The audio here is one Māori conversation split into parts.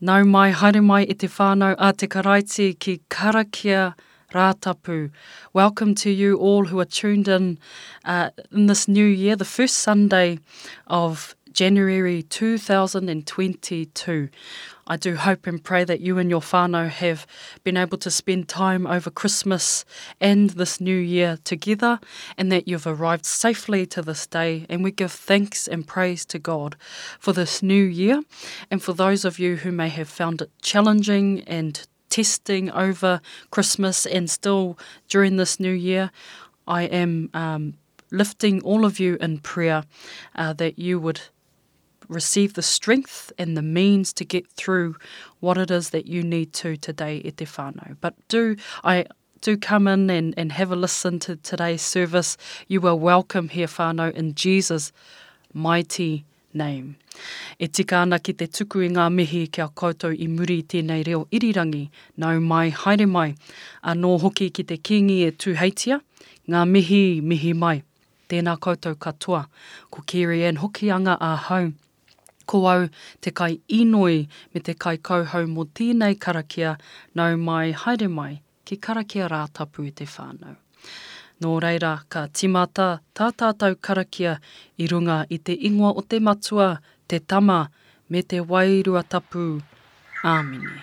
Nau mai haere mai i te whānau a te karaiti ki Karakia Rātapu. Welcome to you all who are tuned in uh, in this new year, the first Sunday of January 2022. I do hope and pray that you and your Fano have been able to spend time over Christmas and this new year together and that you've arrived safely to this day. And we give thanks and praise to God for this new year and for those of you who may have found it challenging and testing over Christmas and still during this new year. I am um, lifting all of you in prayer uh, that you would receive the strength and the means to get through what it is that you need to today, e te whānau. But do, I Do come in and and have a listen to today's service. You are welcome here whānau in Jesus mighty name. E tika ana ki te tuku i ngā mihi ki a koutou i muri i tēnei reo irirangi, nau mai, haere mai. Anō hoki ki te Kīngi e tūheitia, ngā mihi, mihi mai. Tēnā koutou katoa. Ko Kerri-Anne Hokianga ahau. Ko au te kai inoi me te kai kauhau mo tēnei karakia nau mai haere mai ki karakia rā tapu te whānau. Nō reira ka timata tā tātau karakia i runga i te ingoa o te Matua, te Tama me te Wairua Tapu. Āmine.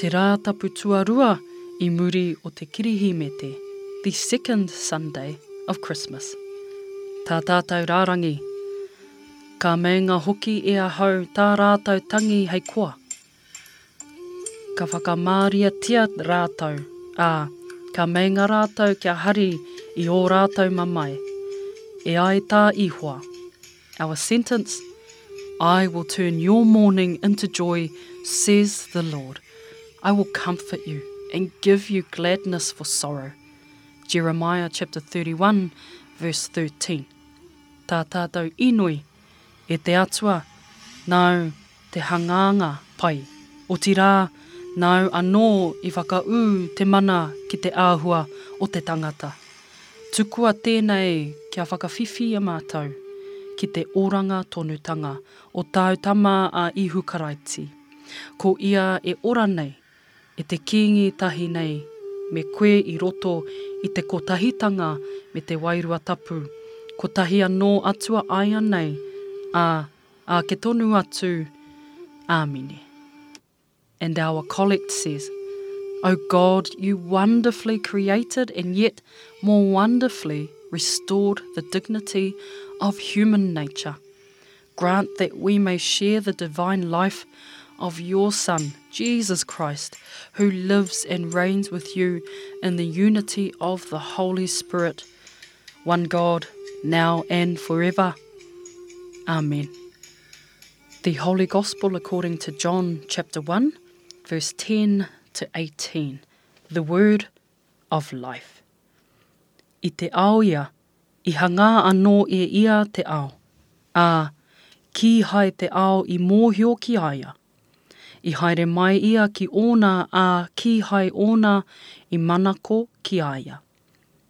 Te Rātapu Tuarua i muri o te Kirihimete, the second Sunday of Christmas. Tā tātou rārangi, Ka meinga hoki e ahau tā rātou tangi hei koa. Ka whakamāriatia rātou, ā, ka meinga rātou kia hari i ō rātou mamae. E ai tā Ihoa, Our sentence, I will turn your mourning into joy, says the Lord. I will comfort you and give you gladness for sorrow. Jeremiah chapter 31 verse 13. Tā tātou inoi e te Atua, nāu te hangānga pai, otirā, nāu anō i whakaū te mana ki te āhua o te tangata. Tukua tēnei kia whakawhiwhi e mātou ki te oranga tonutanga o tāu Tama a Ihu Karaiti, ko Ia e ora nei, e te Kīngi tahi nei me koe i roto i te Kotahitanga me te Wairua Tapu, kotahi anō Atua āianei, ā, a ke tonu atu, āmine. And our collect says, O God, you wonderfully created and yet more wonderfully restored the dignity of human nature. Grant that we may share the divine life of your Son, Jesus Christ, who lives and reigns with you in the unity of the Holy Spirit, one God, now and forever. Amen. The Holy Gospel according to John chapter 1 verse 10 to 18. The word of life. I te ao ia, i hangā anō e ia te ao, ā, kīhai te ao i mōhio ki a ia. I haere mai ia ki ōna, ā, kīhai ōna i manako ki a ia.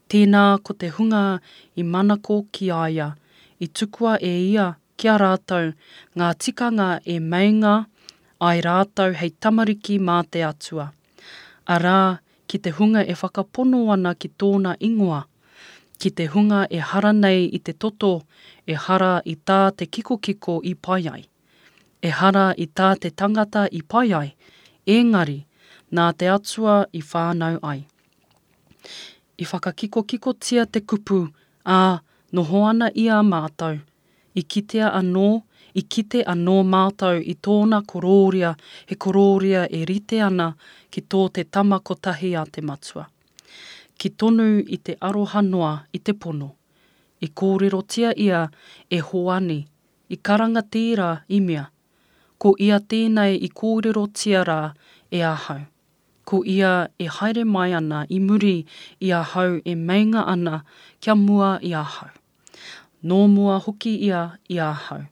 Tēnā ko te hunga i manako ki a ia, i tukua e ia ki a rātou ngā tikanga e meinga ai rātou hei tamariki mā te Atua, arā, ki te hunga e whakapono ana ki tōna ingoa, ki te hunga ehara nei i te toto, ehara i tā te kikokiko i pai ai, ehara i tā te tangata i pai ai, ēngari, nā te Atua i whānau ai. I whakakikokikotia te kupu, ā, noho ana i a mātou. I kitea anō, i kite anō mātou i tōna korōria, he korōria e rite ana ki tō te Tama Kotahi a te Matua. Ki tonu i te aroha noa i te pono. I kōrerotia ia e Hoani, i karanga tērā i mea, Ko ia tēnei i kōrerotia rā e ahau. Ko ia e haere mai ana i muri i ahau e meinga ana kia mua i ahau. Nō mua hoki ia i ahau.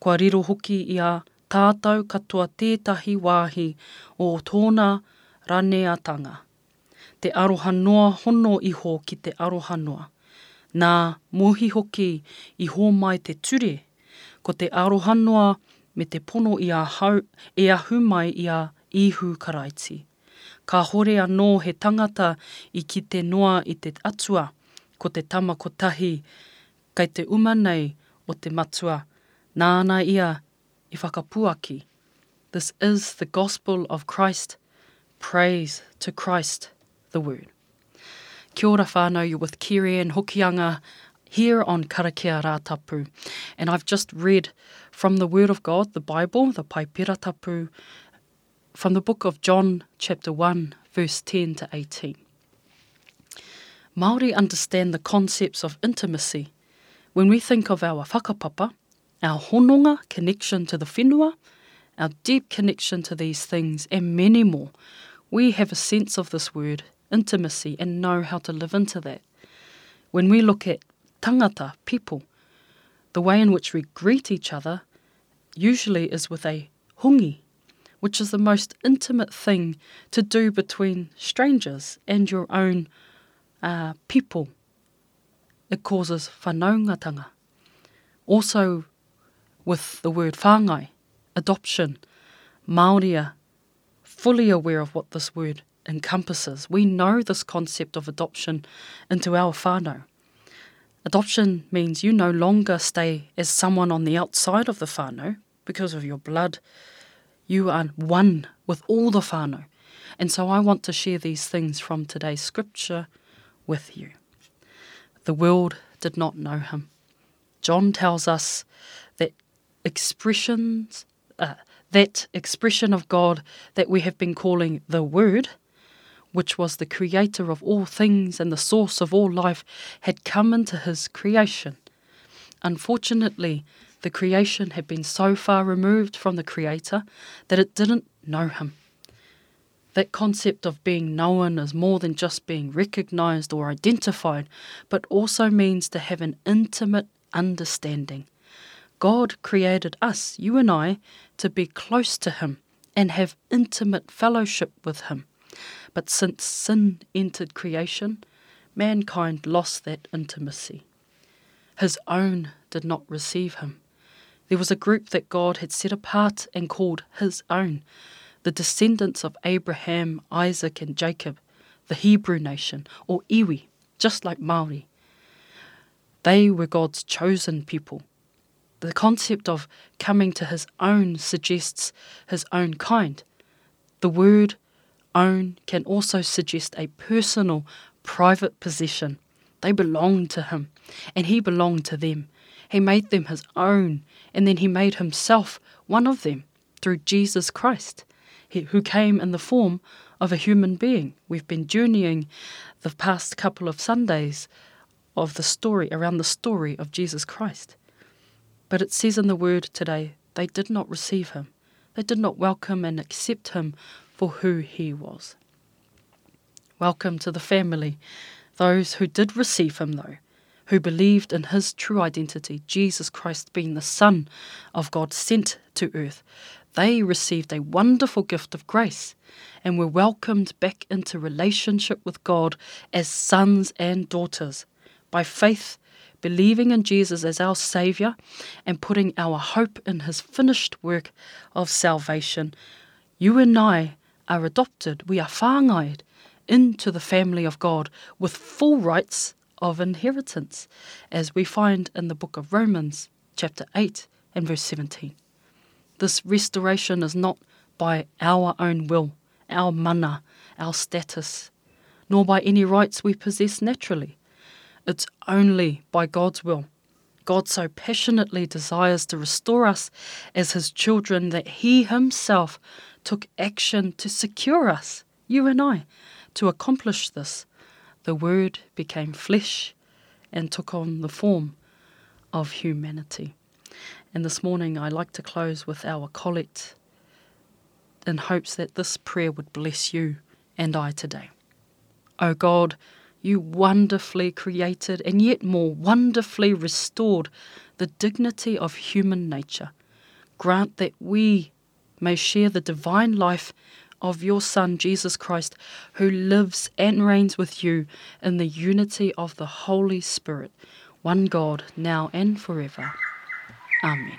Kua riro hoki i a tātau katoa tētahi wāhi o tōna raneatanga, te aroha noa hono iho ki te aroha noa, nā, mohi hoki i hōmai te ture Ko te aroha noa me te pono i ahau e ahu mai i a Īhu Karaiti. Kāhore anō he tangata i kite noa i te Atua, ko te Tama kotahi kei te uma nei o te Matua, Nāna Ia i whakapuaki. This is the Gospel of Christ, Praise to Christ, the word. Kia ora whānau, you're with Kiri and Hokianga. here on Karakia Rātapu. And I've just read from the Word of God, the Bible, the Paipira Tapu, from the book of John, chapter 1, verse 10 to 18. Māori understand the concepts of intimacy. When we think of our whakapapa, our hononga connection to the whenua, our deep connection to these things, and many more, we have a sense of this word, intimacy, and know how to live into that. When we look at tangata, people. The way in which we greet each other usually is with a hungi, which is the most intimate thing to do between strangers and your own uh, people. It causes whanaungatanga. Also, with the word whangai, adoption, Māoria, fully aware of what this word encompasses. We know this concept of adoption into our whānau. Adoption means you no longer stay as someone on the outside of the whānau because of your blood. You are one with all the whānau. And so I want to share these things from today's scripture with you. The world did not know him. John tells us that expressions, uh, that expression of God that we have been calling the Word – which was the creator of all things and the source of all life, had come into his creation. Unfortunately, the creation had been so far removed from the creator that it didn't know him. That concept of being known is more than just being recognized or identified, but also means to have an intimate understanding. God created us, you and I, to be close to Him and have intimate fellowship with Him. But since sin entered creation, mankind lost that intimacy. His own did not receive him. There was a group that God had set apart and called his own the descendants of Abraham, Isaac, and Jacob, the Hebrew nation, or Iwi, just like Māori. They were God's chosen people. The concept of coming to his own suggests his own kind. The word own can also suggest a personal, private possession. They belonged to him, and he belonged to them. He made them his own, and then he made himself one of them through Jesus Christ, who came in the form of a human being. We've been journeying the past couple of Sundays of the story, around the story of Jesus Christ. But it says in the word today, they did not receive him. They did not welcome and accept him for who he was. Welcome to the family, those who did receive him, though, who believed in his true identity, Jesus Christ being the Son of God sent to earth. They received a wonderful gift of grace and were welcomed back into relationship with God as sons and daughters by faith, believing in Jesus as our Saviour and putting our hope in his finished work of salvation. You and I are adopted, we are whangaid into the family of God with full rights of inheritance, as we find in the book of Romans, chapter 8 and verse 17. This restoration is not by our own will, our mana, our status, nor by any rights we possess naturally. It's only by God's will. God so passionately desires to restore us as His children that He Himself took action to secure us, you and I, to accomplish this. The Word became flesh and took on the form of humanity. And this morning, I like to close with our collect in hopes that this prayer would bless you and I today. O oh God, you wonderfully created and yet more wonderfully restored the dignity of human nature. Grant that we may share the divine life of your Son, Jesus Christ, who lives and reigns with you in the unity of the Holy Spirit, one God, now and forever. Amen.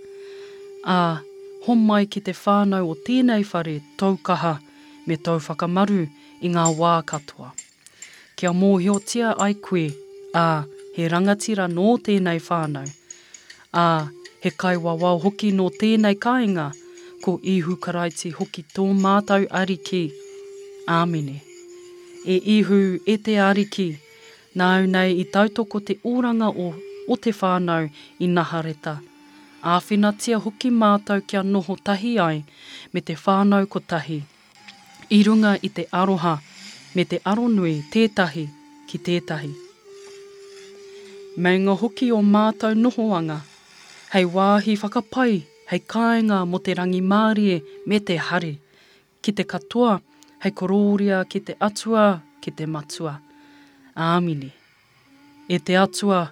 ā, homai ki te whānau o tēnei whare tou kaha me tou whakamaru i ngā wā katoa. Kia mōhiotia ai koe, ā, he rangatira nō tēnei whānau, ā, he kaiwawao hoki nō tēnei kāinga, ko Īhu Karaiti hoki tō mātou Ariki. Āmine. E Īhu, e te Ariki, Nāu nei i tautoko te oranga o o te whānau i Nahareta. Āwhinatia hoki mātou kia noho tahi ai me te whānau kotahi, i runga i te aroha me te aronui tētahi ki tētahi. Meinga hoki o mātou nohoanga hei wāhi whakapai hei kāinga mo te rangimārie me te hari, Ki te katoa, hei korōria ki te Atua, ki te Matua. Āmine. E te Atua,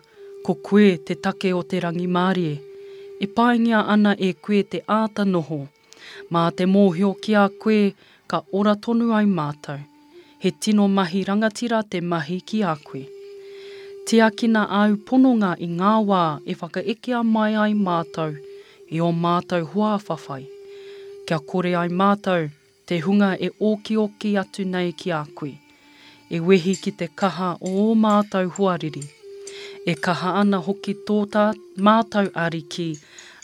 ko Koe te take o te rangimārie. E paingia ana e Koe te āta noho. Mā te mōhio ki a Koe ka ora tonu ai mātou. He tino mahi rangatira te mahi ki a koe. Tiakina āu pononga i ngā wā e whakaekea mai ai mātou i ō mātou hoa whawhai, kia kore ai mātou te hunga e okioki atu nei ki a koe, e wehi ki te kaha o ō mātou hoariri. E kaha ana hoki tō tā mātou Ariki,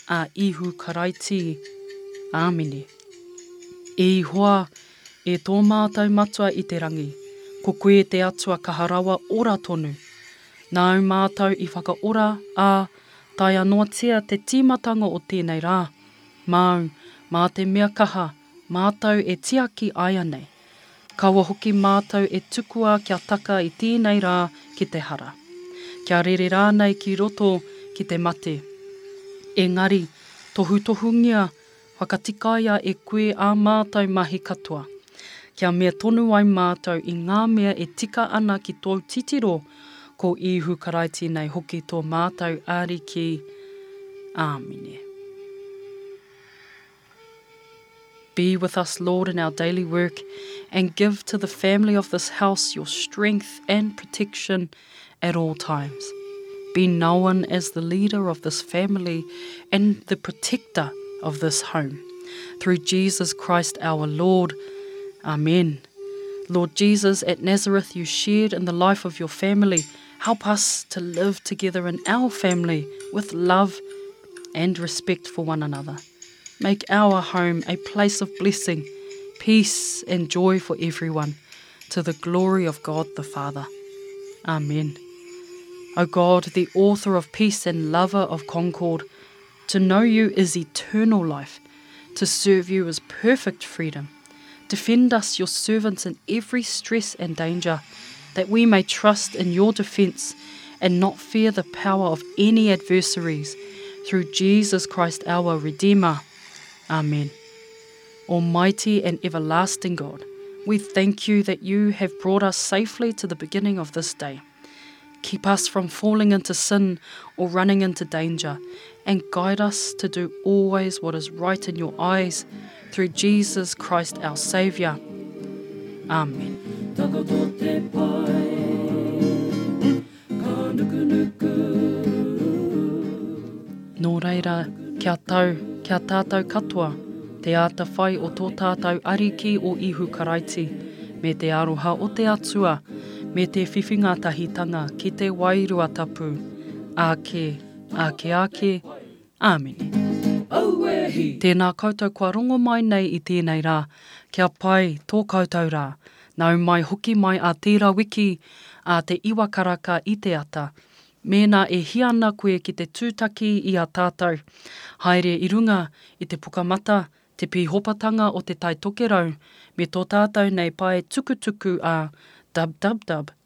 a Ihu Karaiti. Āmine. E Ihoa, E tō mātou Matua i te Rangi, ko koe te Atua kaha rawa ora tonu. Nāu mātou i whakaora, ā, taea noatia te tīmatanga o tēnei rā. Māu, mā te mea kaha, mātou e tiaki aianei. Kaua hoki mātou e tukua kia taka i tēnei rā ki te hara. Kia rere rānei ki roto ki te mate. Engari, tohutohungia Whakatikaia e koe ā mātou mahi katoa, kia mea tonu ai mātou i ngā mea e tika ana ki tōu titiro, ko Īhu Karaiti nei hoki tō mātou Ariki. Āmine. Be with us, Lord, in our daily work, and give to the family of this house your strength and protection. at all times. Be known as the leader of this family and the protector of this home. Through Jesus Christ our Lord. Amen. Lord Jesus, at Nazareth you shared in the life of your family. Help us to live together in our family with love and respect for one another. Make our home a place of blessing, peace, and joy for everyone, to the glory of God the Father. Amen. O God, the author of peace and lover of concord, to know you is eternal life, to serve you is perfect freedom. Defend us, your servants, in every stress and danger, that we may trust in your defence and not fear the power of any adversaries, through Jesus Christ our Redeemer. Amen. Almighty and everlasting God, we thank you that you have brought us safely to the beginning of this day. Keep us from falling into sin or running into danger, and guide us to do always what is right in your eyes through Jesus Christ our Saviour. Amen. Ka nukunuku Nō reira, kia tau, kia tātou katoa, te āta whai o tō tātou Ariki o Ihu Karaiti, me te aroha o te Atua, me te whiwhi ngātahitanga ki te Wairua Tapu, ake, ake ake. Āmine. Auehi! Tēnā koutou kua rongo mai nei i tēnei rā, kia pai tō koutou rā, Nau mai hoki mai a tera wiki, a te iwa karaka i te ata. Mēnā e hia ana koe ki te tūtaki i a tātou, haere i runga i te Pukamata, te Pīhopatanga o Te Taitokerau, me tō tātou nei pae tukutuku a Dub-dub-dub.